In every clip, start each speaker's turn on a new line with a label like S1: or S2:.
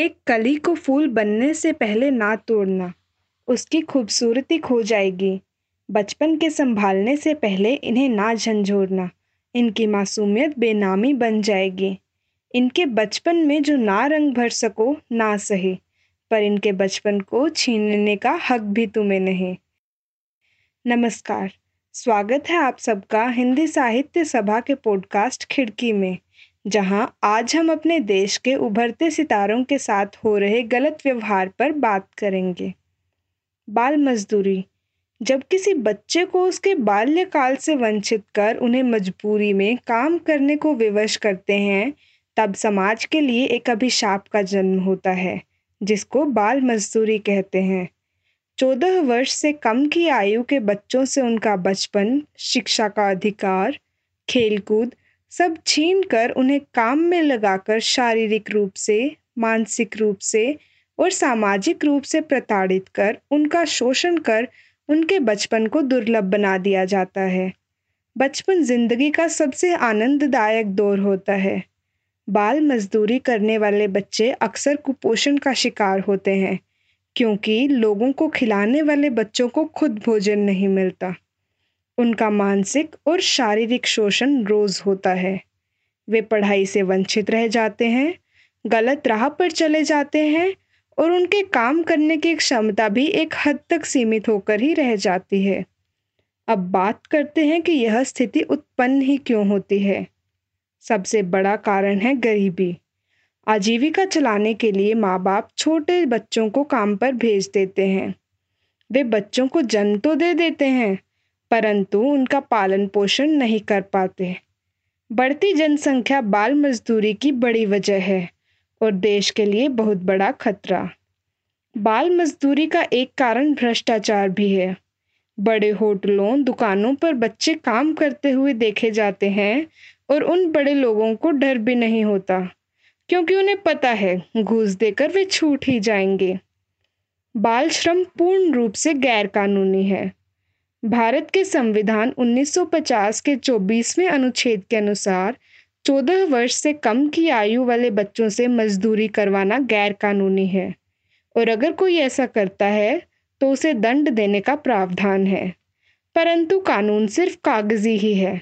S1: एक कली को फूल बनने से पहले ना तोड़ना। उसकी खूबसूरती खो जाएगी। बचपन के संभालने से पहले इन्हें ना झंझोड़ना इनकी मासूमियत बेनामी बन जाएगी। इनके बचपन में जो ना रंग भर सको, ना सहे, पर इनके बचपन को छीनने का हक भी तुम्हें नहीं। नमस्कार। स्वागत है आप सबका हिंदी साहित्य सभा के पॉडकास्ट खिड़की में। जहाँ आज हम अपने देश के उभरते सितारों के साथ हो रहे गलत व्यवहार पर बात करेंगे। बाल मजदूरी। जब किसी बच्चे को उसके बाल्यकाल से वंचित कर उन्हें मजबूरी में काम करने को विवश करते हैं, तब समाज के लिए एक अभिशाप का जन्म होता है, जिसको बाल मजदूरी कहते हैं। चौदह वर्ष से कम की आयु के बच्चों से उनका बचपन, शिक्षा का अधिकार, खेलकूद सब छीन कर उन्हें काम में लगाकर शारीरिक रूप से, मानसिक रूप से और सामाजिक रूप से प्रताड़ित कर उनका शोषण कर उनके बचपन को दुर्लभ बना दिया जाता है। बचपन ज़िंदगी का सबसे आनंददायक दौर होता है। बाल मजदूरी करने वाले बच्चे अक्सर कुपोषण का शिकार होते हैं, क्योंकि लोगों को खिलाने वाले बच्चों को खुद भोजन नहीं मिलता। उनका मानसिक और शारीरिक शोषण रोज होता है। वे पढ़ाई से वंचित रह जाते हैं, गलत राह पर चले जाते हैं और उनके काम करने की क्षमता भी एक हद तक सीमित होकर ही रह जाती है। अब बात करते हैं कि यह स्थिति उत्पन्न ही क्यों होती है। सबसे बड़ा कारण है गरीबी। आजीविका चलाने के लिए माँ बाप छोटे बच्चों को काम पर भेज देते हैं। वे बच्चों को जन्म तो दे देते हैं परंतु उनका पालन पोषण नहीं कर पाते। बढ़ती जनसंख्या बाल मजदूरी की बड़ी वजह है और देश के लिए बहुत बड़ा खतरा। बाल मजदूरी का एक कारण भ्रष्टाचार भी है। बड़े होटलों, दुकानों पर बच्चे काम करते हुए देखे जाते हैं और उन बड़े लोगों को डर भी नहीं होता, क्योंकि उन्हें पता है घूस देकर वे छूट ही जाएँगे। बाल श्रम पूर्ण रूप से गैर कानूनी है। भारत के संविधान 1950 के 24वें अनुच्छेद के अनुसार 14 वर्ष से कम की आयु वाले बच्चों से मजदूरी करवाना गैर कानूनी है। और अगर कोई ऐसा करता है तो उसे दंड देने का प्रावधान है। परंतु कानून सिर्फ़ कागज़ी ही है।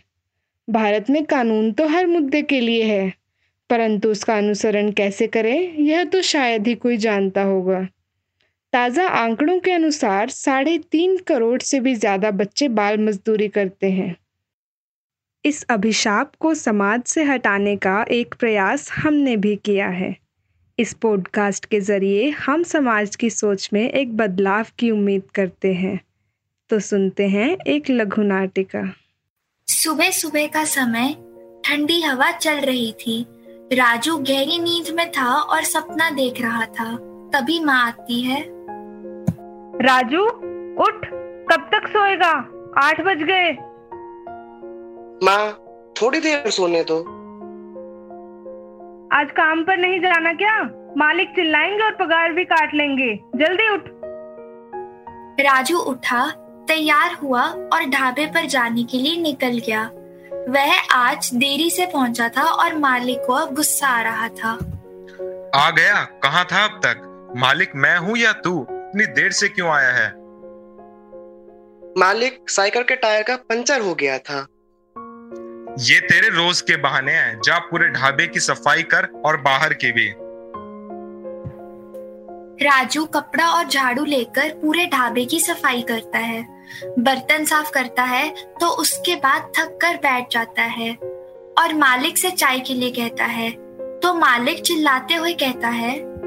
S1: भारत में कानून तो हर मुद्दे के लिए है, परंतु उसका अनुसरण कैसे करें, यह तो शायद ही कोई जानता होगा। ताज़ा आंकड़ों के अनुसार साढ़े तीन करोड़ से भी ज़्यादा बच्चे बाल मजदूरी करते हैं। इस अभिशाप को समाज से हटाने का एक प्रयास हमने भी किया है। इस पॉडकास्ट के ज़रिए हम समाज की सोच में एक बदलाव की उम्मीद करते हैं। तो सुनते हैं एक लघु नाटिका।
S2: सुबह सुबह का समय, ठंडी हवा चल रही थी। राजू गहरी नींद में था और सपना देख रहा था। तभी माँ आती है।
S1: राजू उठ। कब तक सोएगा? आठ बज गए।
S3: माँ थोड़ी देर सोने दो।
S1: आज काम पर नहीं जाना क्या? मालिक चिल्लाएँगे और पगार भी काट लेंगे। जल्दी उठ।
S2: राजू उठा तैयार हुआ और ढाबे पर जाने के लिए निकल गया। वह आज देरी से पहुँचा था और मालिक को अब गुस्सा आ रहा था।
S4: आ गया? कहाँ था अब तक? मालिक मैं हूँ या तू? इतनी देर से क्यों आया है?
S3: मालिक साइकिल के टायर का पंचर हो गया था।
S4: ये तेरे रोज के बहाने हैं। जा पूरे ढाबे की सफ़ाई कर और बाहर की भी।
S2: राजू कपड़ा और झाड़ू लेकर पूरे ढाबे की सफ़ाई करता है। बर्तन साफ़ करता है तो उसके बाद थक कर बैठ जाता है। और मालिक से चाय के लिए कहता है। तो मालिक चिल्लाते हुए कहता है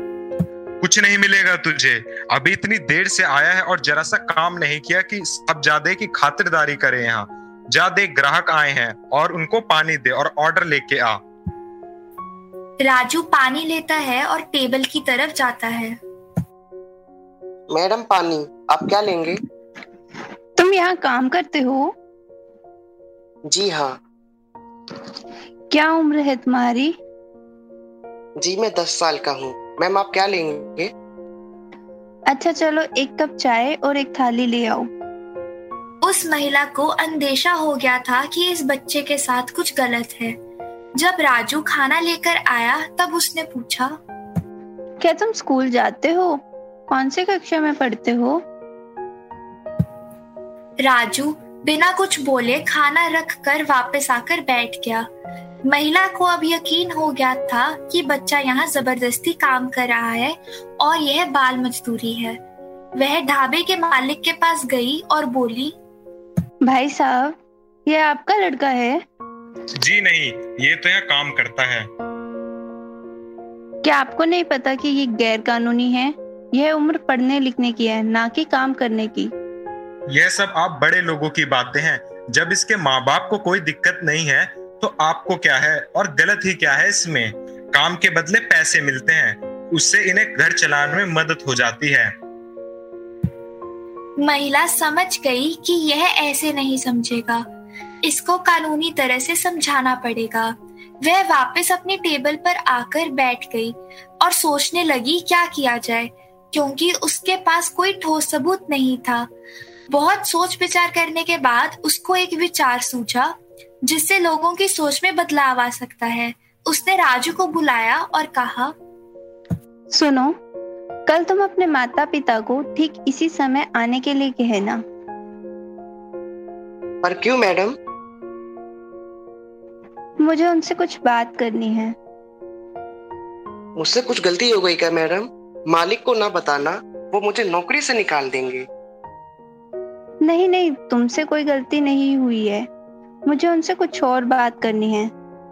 S4: कुछ नहीं मिलेगा तुझे। अभी इतनी देर से आया है और जरा सा काम नहीं किया कि अब जादे की खातिरदारी करे यहाँ। जा दे ग्राहक आए हैं और उनको पानी दे और ऑर्डर लेके आ।
S2: राजू पानी लेता है और टेबल की तरफ़ जाता है।
S3: मैडम पानी आप क्या लेंगे?
S5: तुम यहाँ काम करते हो?
S3: जी हाँ।
S5: क्या उम्र है तुम्हारी?
S3: जी मैं दस साल का हूँ। मैम आप क्या लेंगे?
S5: अच्छा चलो एक कप चाय और एक थाली ले आओ।
S2: उस महिला को अंदेशा हो गया था कि इस बच्चे के साथ कुछ गलत है। जब राजू खाना लेकर आया तब उसने पूछा
S5: क्या तुम स्कूल जाते हो? कौन से कक्षा में पढ़ते हो?
S2: राजू बिना कुछ बोले खाना रख कर वापस आकर बैठ गया। महिला को अब यकीन हो गया था कि बच्चा यहाँ ज़बरदस्ती काम कर रहा है और यह बाल मजदूरी है। वह ढाबे के मालिक के पास गई और बोली
S5: भाई साहब यह आपका लड़का है?
S4: जी नहीं ये तो यहाँ काम करता है।
S5: क्या आपको नहीं पता कि ये गैर कानूनी है? यह उम्र पढ़ने लिखने की है ना कि काम करने की।
S4: यह सब आप बड़े लोगों की बातें हैं। जब इसके माँ बाप को कोई दिक्कत नहीं है तो आपको क्या है? और गलत ही क्या है इसमें? काम के बदले पैसे मिलते हैं। उससे इन्हें घर चलाने में मदद हो जाती है।
S2: महिला समझ गई कि यह ऐसे नहीं समझेगा। इसको कानूनी तरह से समझाना पड़ेगा। वह वापस अपने टेबल पर आकर बैठ गई और सोचने लगी, क्या किया जाए? क्योंकि उसके पास कोई ठोस सबूत नहीं था। बहुत सोच विचार करने के बाद उसको एक विचार सूझा जिससे लोगों की सोच में बदलाव आ सकता है। उसने राजू को बुलाया और कहा
S5: सुनो कल तुम अपने माता पिता को ठीक इसी समय आने के लिए कहना।
S3: पर क्यों मैडम?
S5: मुझे उनसे कुछ बात करनी है।
S3: मुझसे कुछ गलती हो गई क्या मैडम? मालिक को ना बताना वो मुझे नौकरी से निकाल देंगे।
S5: नहीं नहीं तुमसे कोई गलती नहीं हुई है। मुझे उनसे कुछ और बात करनी है।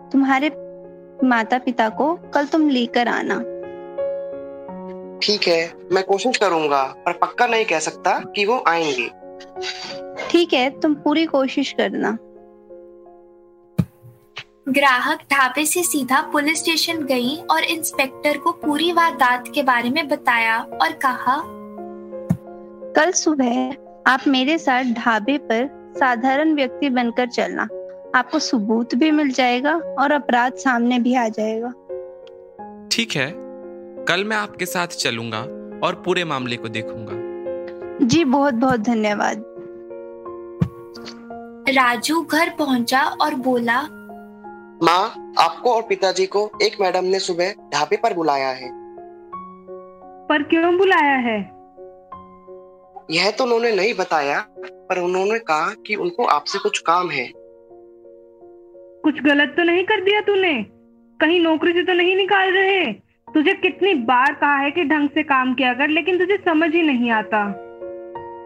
S5: तुम्हारे माता पिता को कल तुम लेकर आना।
S3: ठीक है मैं कोशिश करूँगा पर पक्का नहीं कह सकता कि वो आएँगे।
S5: ठीक है तुम पूरी कोशिश करना।
S2: ग्राहक ढाबे से सीधा पुलिस स्टेशन गई और इंस्पेक्टर को पूरी वारदात के बारे में बताया और कहा
S5: कल सुबह आप मेरे साथ ढाबे पर साधारण व्यक्ति बनकर चलना। आपको सबूत भी मिल जाएगा और अपराध सामने भी आ जाएगा।
S6: ठीक है। कल मैं आपके साथ चलूँगा और पूरे मामले को देखूँगा।
S5: जी बहुत बहुत धन्यवाद।
S2: राजू घर पहुँचा और बोला
S3: माँ आपको और पिताजी को एक मैडम ने सुबह ढाबे पर बुलाया है।
S1: पर क्यों बुलाया है?
S3: यह तो उन्होंने नहीं बताया पर उन्होंने कहा कि उनको आपसे कुछ काम है।
S1: कुछ गलत तो नहीं कर दिया तूने? कहीं नौकरी से तो नहीं निकाल रहे? तुझे कितनी बार कहा है कि ढंग से काम किया कर लेकिन तुझे समझ ही नहीं आता।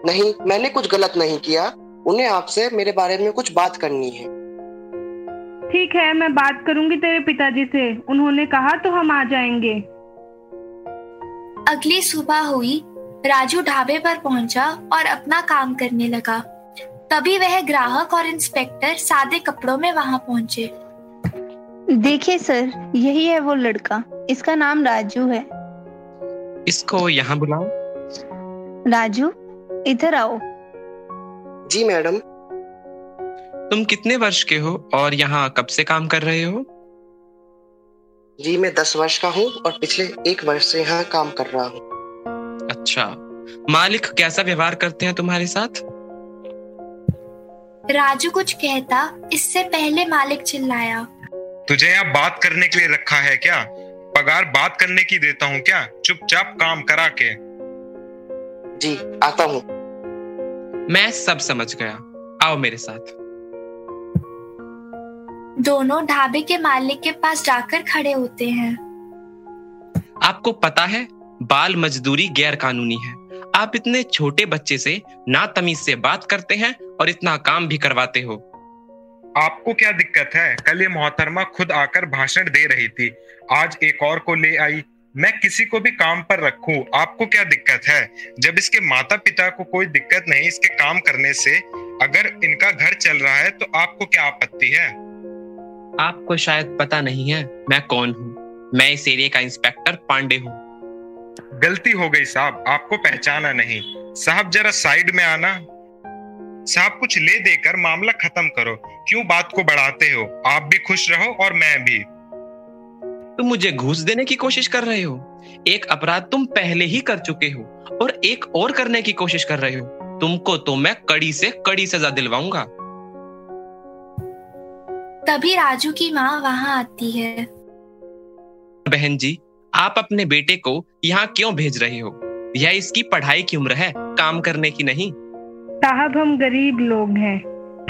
S3: नहीं मैंने कुछ गलत नहीं किया। उन्हें आपसे मेरे बारे में कुछ बात करनी है।
S1: ठीक है मैं बात करूँगी तेरे पिताजी से। उन्होंने कहा तो हम आ जाएँगे।
S2: अगली सुबह हुई राजू ढाबे पर पहुँचा और अपना काम करने लगा। तभी वह ग्राहक और इंस्पेक्टर सादे कपड़ों में वहाँ पहुँचे।
S5: देखिए सर यही है वो लड़का। इसका नाम राजू है।
S6: इसको यहाँ बुलाओ।
S5: राजू इधर आओ।
S3: जी मैडम।
S6: तुम कितने वर्ष के हो और यहाँ कब से काम कर रहे हो?
S3: जी मैं दस वर्ष का हूँ और पिछले एक वर्ष से यहाँ काम कर रहा हूँ।
S6: अच्छा। मालिक कैसा व्यवहार करते हैं तुम्हारे साथ?
S2: राजू कुछ कहता इससे पहले मालिक चिल्लाया।
S4: तुझे यहाँ बात करने के लिए रखा है क्या? पगार बात करने की देता हूँ क्या? चुपचाप काम करा के।
S3: जी आता हूँ।
S6: मैं सब समझ गया। आओ मेरे साथ।
S2: दोनों ढाबे के मालिक के पास जाकर खड़े होते हैं।
S6: आपको पता है बाल मजदूरी गैर कानूनी है। आप इतने छोटे बच्चे से ना तमीज से बात करते हैं और इतना काम भी करवाते हो।
S4: आपको क्या दिक्कत है? कल ये मोहतरमा खुद आकर भाषण दे रही थी। आज एक और को ले आई। मैं किसी को भी काम पर रखूँ आपको क्या दिक्कत है? जब इसके माता पिता को कोई दिक्कत नहीं इसके काम करने से अगर इनका घर चल रहा है तो आपको क्या आपत्ति है?
S6: आपको शायद पता नहीं है मैं कौन हूँ। मैं इस एरिया का इंस्पेक्टर पांडे हूँ।
S4: गलती हो गई साहब आपको पहचाना नहीं। साहब जरा साइड में आना। साहब कुछ ले देकर मामला खत्म करो। क्यों बात को बढ़ाते हो? आप भी खुश रहो और मैं भी।
S6: तुम मुझे घूस देने की कोशिश कर रहे हो? एक अपराध तुम पहले ही कर चुके हो और एक और करने की कोशिश कर रहे हो। तुमको तो मैं कड़ी से कड़ी सजा दिलवाऊँगा।
S2: तभी राजू की माँ वहाँ आती है।
S6: बहन जी आप अपने बेटे को यहाँ क्यों भेज रहे हो? यह इसकी पढ़ाई की उम्र है काम करने की नहीं।
S1: साहब हम गरीब लोग हैं।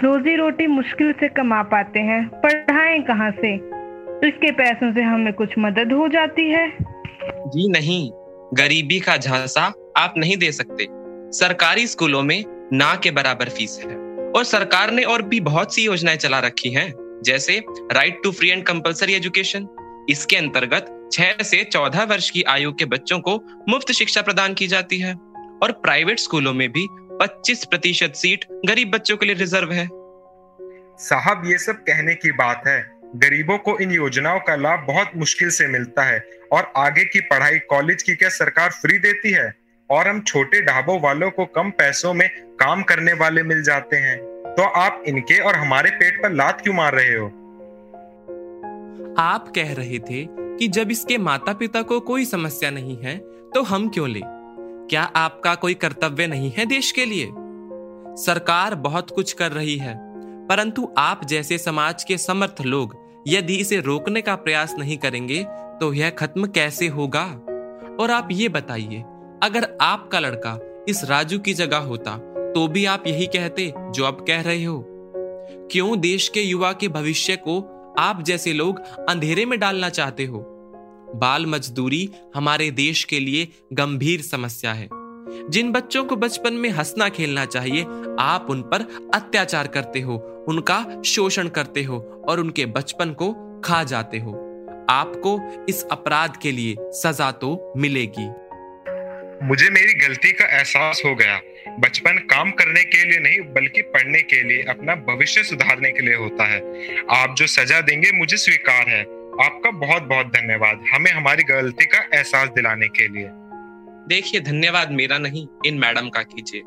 S1: रोजी रोटी मुश्किल से कमा पाते हैं। पढ़ाएँ कहाँ से? इसके पैसों से हमें कुछ मदद हो जाती है।
S6: जी नहीं। गरीबी का झांसा आप नहीं दे सकते। सरकारी स्कूलों में ना के बराबर फ़ीस है। और सरकार ने और भी बहुत सी योजनाएँ चला रखी हैं जैसे right to free and compulsory education इसके अंतर्गत छह से चौदह वर्ष की आयु के बच्चों को मुफ़्त शिक्षा प्रदान की जाती है। और प्राइवेट स्कूलों में भी 25 प्रतिशत सीट गरीब बच्चों के लिए रिज़र्व है।
S4: साहब ये सब कहने की बात है। गरीबों को इन योजनाओं का लाभ बहुत मुश्किल से मिलता है। और आगे की पढ़ाई कॉलेज की क्या सरकार फ्री देती है? और हम छोटे ढाबों वालों को कम पैसों में काम करने वाले मिल जाते हैं। तो आप इनके और हमारे पेट पर लात क्यों मार रहे हो?
S7: आप कह रहे थे कि जब इसके माता पिता को कोई समस्या नहीं है तो हम क्यों ले? क्या आपका कोई कर्तव्य नहीं है देश के लिए? सरकार बहुत कुछ कर रही है, परंतु आप जैसे समाज के समर्थ लोग यदि इसे रोकने का प्रयास नहीं करेंगे तो यह खत्म कैसे होगा? और आप ये बताइए, अगर आपका लड़का इस राजू की जगह होता तो भी आप यही कहते जो अब कह रहे हो? क्यों देश के युवा के भविष्य को आप जैसे लोग अंधेरे में डालना चाहते हो। बाल मजदूरी हमारे देश के लिए गंभीर समस्या है। जिन बच्चों को बचपन में हंसना खेलना चाहिए, आप उन पर अत्याचार करते हो, उनका शोषण करते हो और उनके बचपन को खा जाते हो। आपको इस अपराध के लिए सजा तो मिलेगी।
S4: मुझे मेरी गलती का एहसास हो गया। बचपन काम करने के लिए नहीं, बल्कि पढ़ने के लिए, अपना भविष्य सुधारने के लिए होता है। आप जो सजा देंगे, मुझे स्वीकार है। आपका बहुत बहुत धन्यवाद। हमें हमारी गलती का एहसास दिलाने के लिए।
S6: देखिए, धन्यवाद मेरा नहीं, इन मैडम का कीजिए।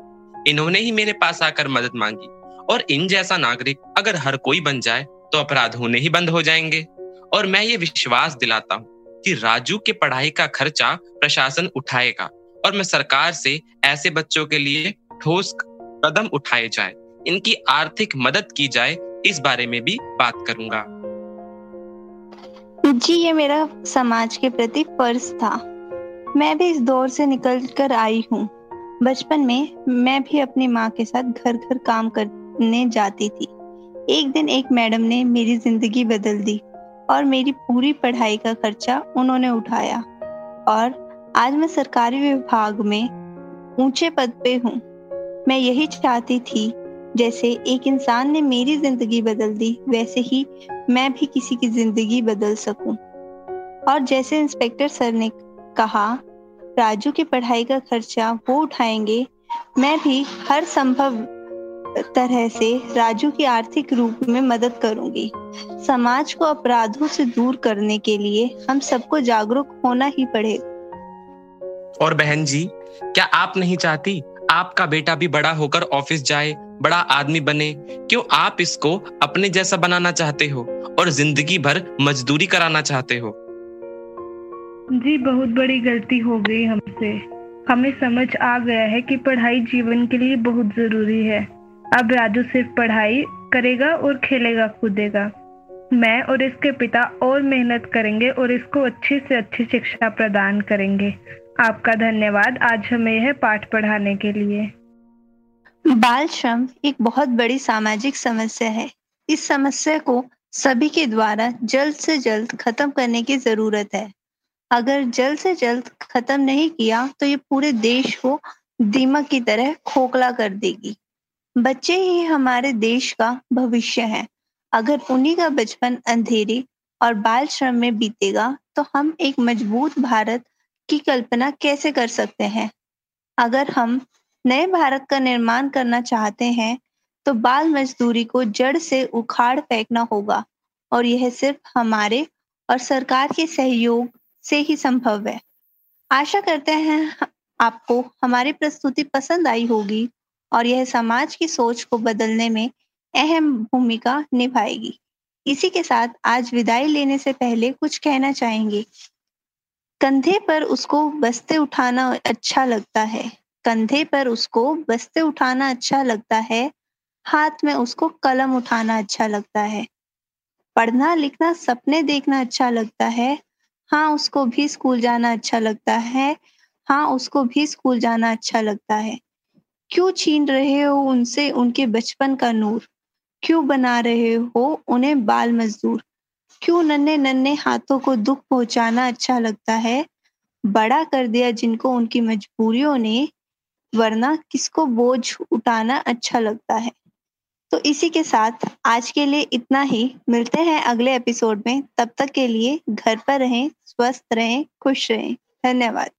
S6: इन्होंने ही मेरे पास आकर मदद मांगी। और इन जैसा नागरिक, अगर हर कोई बन जाए तो अपराध होने ही बंद हो जाएँगे। और मैं ये विश्वास दिलाता हूँ कि राजू के पढ़ाई का खर्चा प्रशासन उठाएगा। और मैं सरकार से ऐसे बच्चों के लिए ठोस कदम उठाए जाए। इनकी आर्थिक मदद की जाए, इस बारे में भी बात करूँगा।
S5: जी, ये मेरा समाज के प्रति फ़र्ज़ था। मैं भी इस दौर से निकल कर आई हूँ। बचपन में मैं भी अपनी माँ के साथ घर घर काम करने जाती थी। एक दिन एक मैडम ने मेरी ज़िंदगी बदल दी और मेरी पूरी पढ़ाई का खर्चा उन्होंने उठाया और आज मैं सरकारी विभाग में ऊँचे पद पे हूँ। मैं यही चाहती थी, जैसे एक इंसान ने मेरी ज़िंदगी बदल दी, वैसे ही मैं भी किसी की ज़िंदगी बदल सकूँ। और जैसे इंस्पेक्टर सर ने कहा, राजू की पढ़ाई का खर्चा वो उठाएँगे, मैं भी हर संभव तरह से राजू की आर्थिक रूप में मदद करूँगी। समाज को अपराधों से दूर करने के लिए हम सबको जागरूक होना ही पड़ेगा।
S6: और बहन जी, क्या आप नहीं चाहती आपका बेटा भी बड़ा होकर ऑफ़िस जाए, बड़ा आदमी बने? क्यों आप इसको अपने जैसा बनाना चाहते हो और ज़िंदगी भर मजदूरी कराना चाहते हो?
S1: जी, बहुत बड़ी गलती हो गई हमसे। हमें समझ आ गया है कि पढ़ाई जीवन के लिए बहुत ज़रूरी है। अब राजू सिर्फ़ पढ़ाई करेगा और खेलेगा, कूदेगा। मैं और इसके पिता और मेहनत करेंगे और इसको अच्छी से अच्छी शिक्षा प्रदान करेंगे। आपका धन्यवाद। आज हमें यह पाठ पढ़ाने के लिए।
S5: बाल श्रम एक बहुत बड़ी सामाजिक समस्या है। इस समस्या को सभी के द्वारा जल्द से जल्द खत्म करने की ज़रूरत है। अगर जल्द से जल्द खत्म नहीं किया तो ये पूरे देश को दीमक की तरह खोखला कर देगी। बच्चे ही हमारे देश का भविष्य है। अगर उन्हीं का बचपन अंधेरे और बाल श्रम में बीतेगा तो हम एक मज़बूत भारत की कल्पना कैसे कर सकते हैं? अगर हम नए भारत का निर्माण करना चाहते हैं तो बाल मजदूरी को जड़ से उखाड़ फेंकना होगा और यह सिर्फ़ हमारे और सरकार के सहयोग से ही संभव है। आशा करते हैं आपको हमारी प्रस्तुति पसंद आई होगी और यह समाज की सोच को बदलने में अहम भूमिका निभाएगी। इसी के साथ आज विदाई लेने से पहले कुछ कहना चाहेंगे। कंधे पर उसको बस्ते उठाना अच्छा लगता है। कंधे पर उसको बस्ते उठाना अच्छा लगता है। हाथ में उसको कलम उठाना अच्छा लगता है। पढ़ना लिखना सपने देखना अच्छा लगता है। हाँ उसको भी स्कूल जाना अच्छा लगता है। हाँ उसको भी स्कूल जाना अच्छा लगता है। क्यों छीन रहे हो उनसे उनके बचपन का नूर? क्यों बना रहे हो उन्हें बाल मजदूर? क्यों नन्हे नन्हे हाथों को दुख पहुंचाना अच्छा लगता है? बड़ा कर दिया जिनको उनकी मजबूरियों ने, वरना किसको बोझ उठाना अच्छा लगता है? तो इसी के साथ आज के लिए इतना ही। मिलते हैं अगले एपिसोड में। तब तक के लिए घर पर रहें, स्वस्थ रहें, खुश रहें। धन्यवाद।